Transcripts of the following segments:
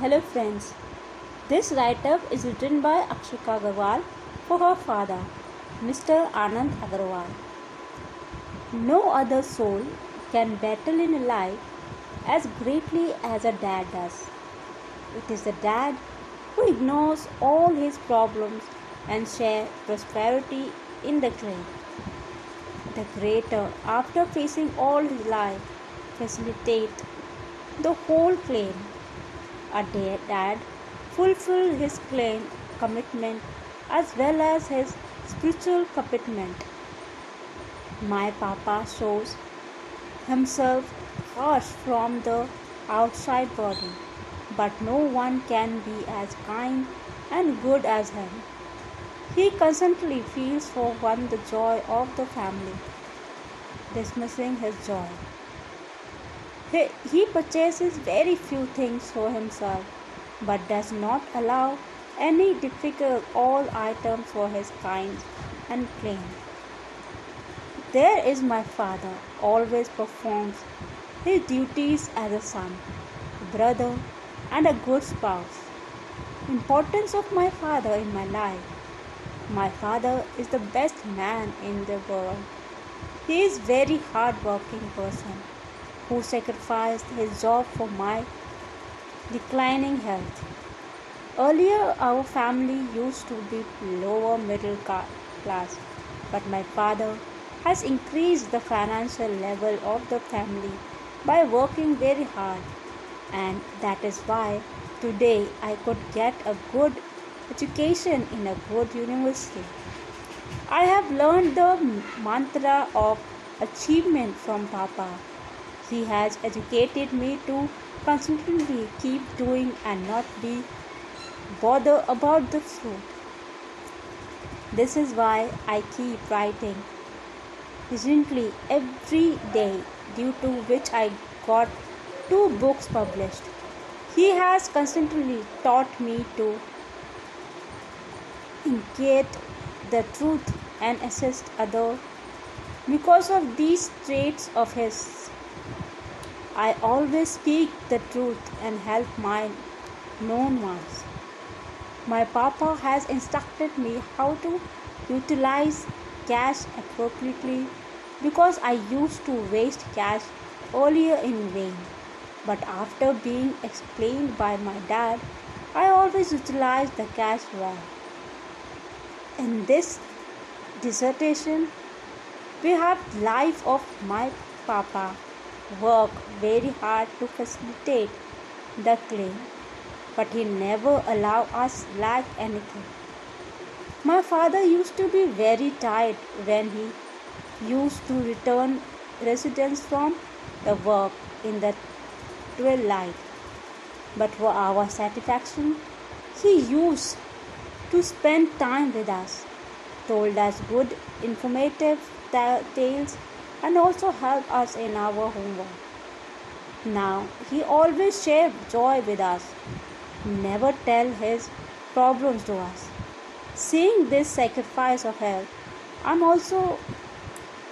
Hello friends. This write-up is written by Akshika Agarwal for her father, Mr. Anand Agarwal. No other soul can battle in life as greatly as a dad does. It is the dad who ignores all his problems and share prosperity in the clan. The creator, after facing all his life, facilitate the whole clan a dad fulfill his claim commitment as well as his spiritual commitment. My papa shows himself harsh from the outside body, but no one can be as kind and good as him. He constantly feels for one the joy of the family, dismissing his joy. He, purchases very few things for himself, but does not allow any difficult all items for his kind and plain. There is my father, always performs his duties as a son, brother, and a good spouse. Importance of my father in my life. My father is the best man in the world. He is very hard working person who sacrificed his job for my declining health. Earlier, our family used to be lower middle class, but my father has increased the financial level of the family by working very hard, and that is why today I could get a good education in a good university. I have learned the mantra of achievement from Papa he has educated me to constantly keep doing and not be bothered about the fruit. This is why I keep writing recently every day, due to which I got two books published. He has constantly taught me to inculcate the truth and assist others because of these traits of his I always speak the truth and help my known ones. My papa has instructed me how to utilize cash appropriately because I used to waste cash earlier in vain. But after being explained by my dad, I always utilize the cash well. In this dissertation, we have life of my papa work very hard to facilitate the claim, but he never allowed us lack anything. My father used to be very tired when he used to return residence from the work in the twilight. But for our satisfaction, he used to spend time with us, told us good informative tales and also help us in our homework. Now, he always shares joy with us, never tell his problems to us. Seeing this sacrifice of health, I'm also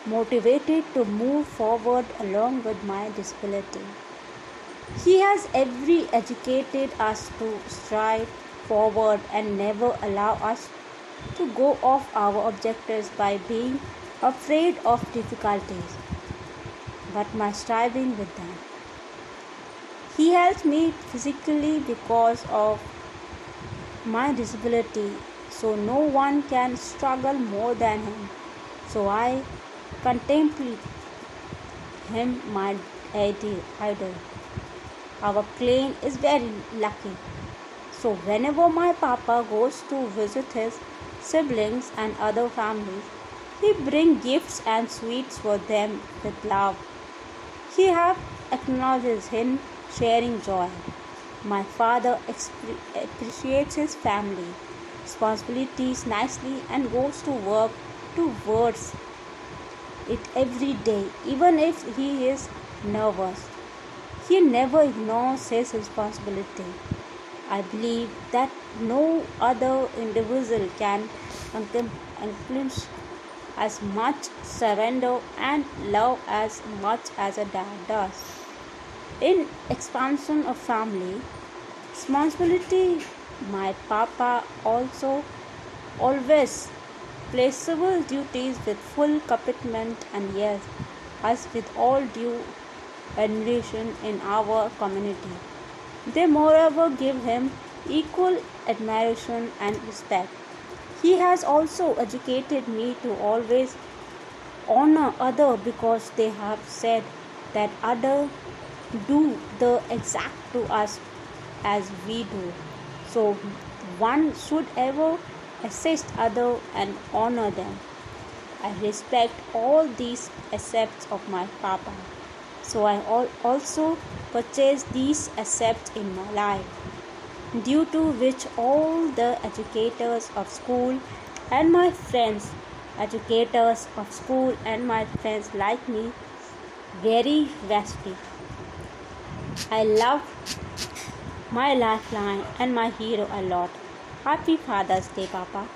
motivated to move forward along with my disability. He has every educated us to strive forward and never allow us to go off our objectives by being afraid of difficulties, but my striving with them. He helps me physically because of my disability, so no one can struggle more than him. So I contemplate him my idol. Our clan is very lucky. So whenever my papa goes to visit his siblings and other families, he bring gifts and sweets for them with love. He have acknowledged him sharing joy. My father appreciates his family responsibilities nicely and goes to work towards it every day, even if he is nervous. He never ignores his responsibility. I believe that no other individual can accomplish as much surrender and love as much as a dad does. In expansion of family, responsibility. My papa also always plays civil duties with full commitment and yes, us with all due admiration in our community. They moreover give him equal admiration and respect. He has also educated me to always honor other because they have said that other do the exact to us as we do. So one should ever assist other and honor them. I respect all these aspects of my papa. So I also purchase these aspects in my life, due to which all the educators of school and my friends, educators of school and my friends like me very vastly. I love my lifeline and my hero a lot. Happy Father's Day, Papa.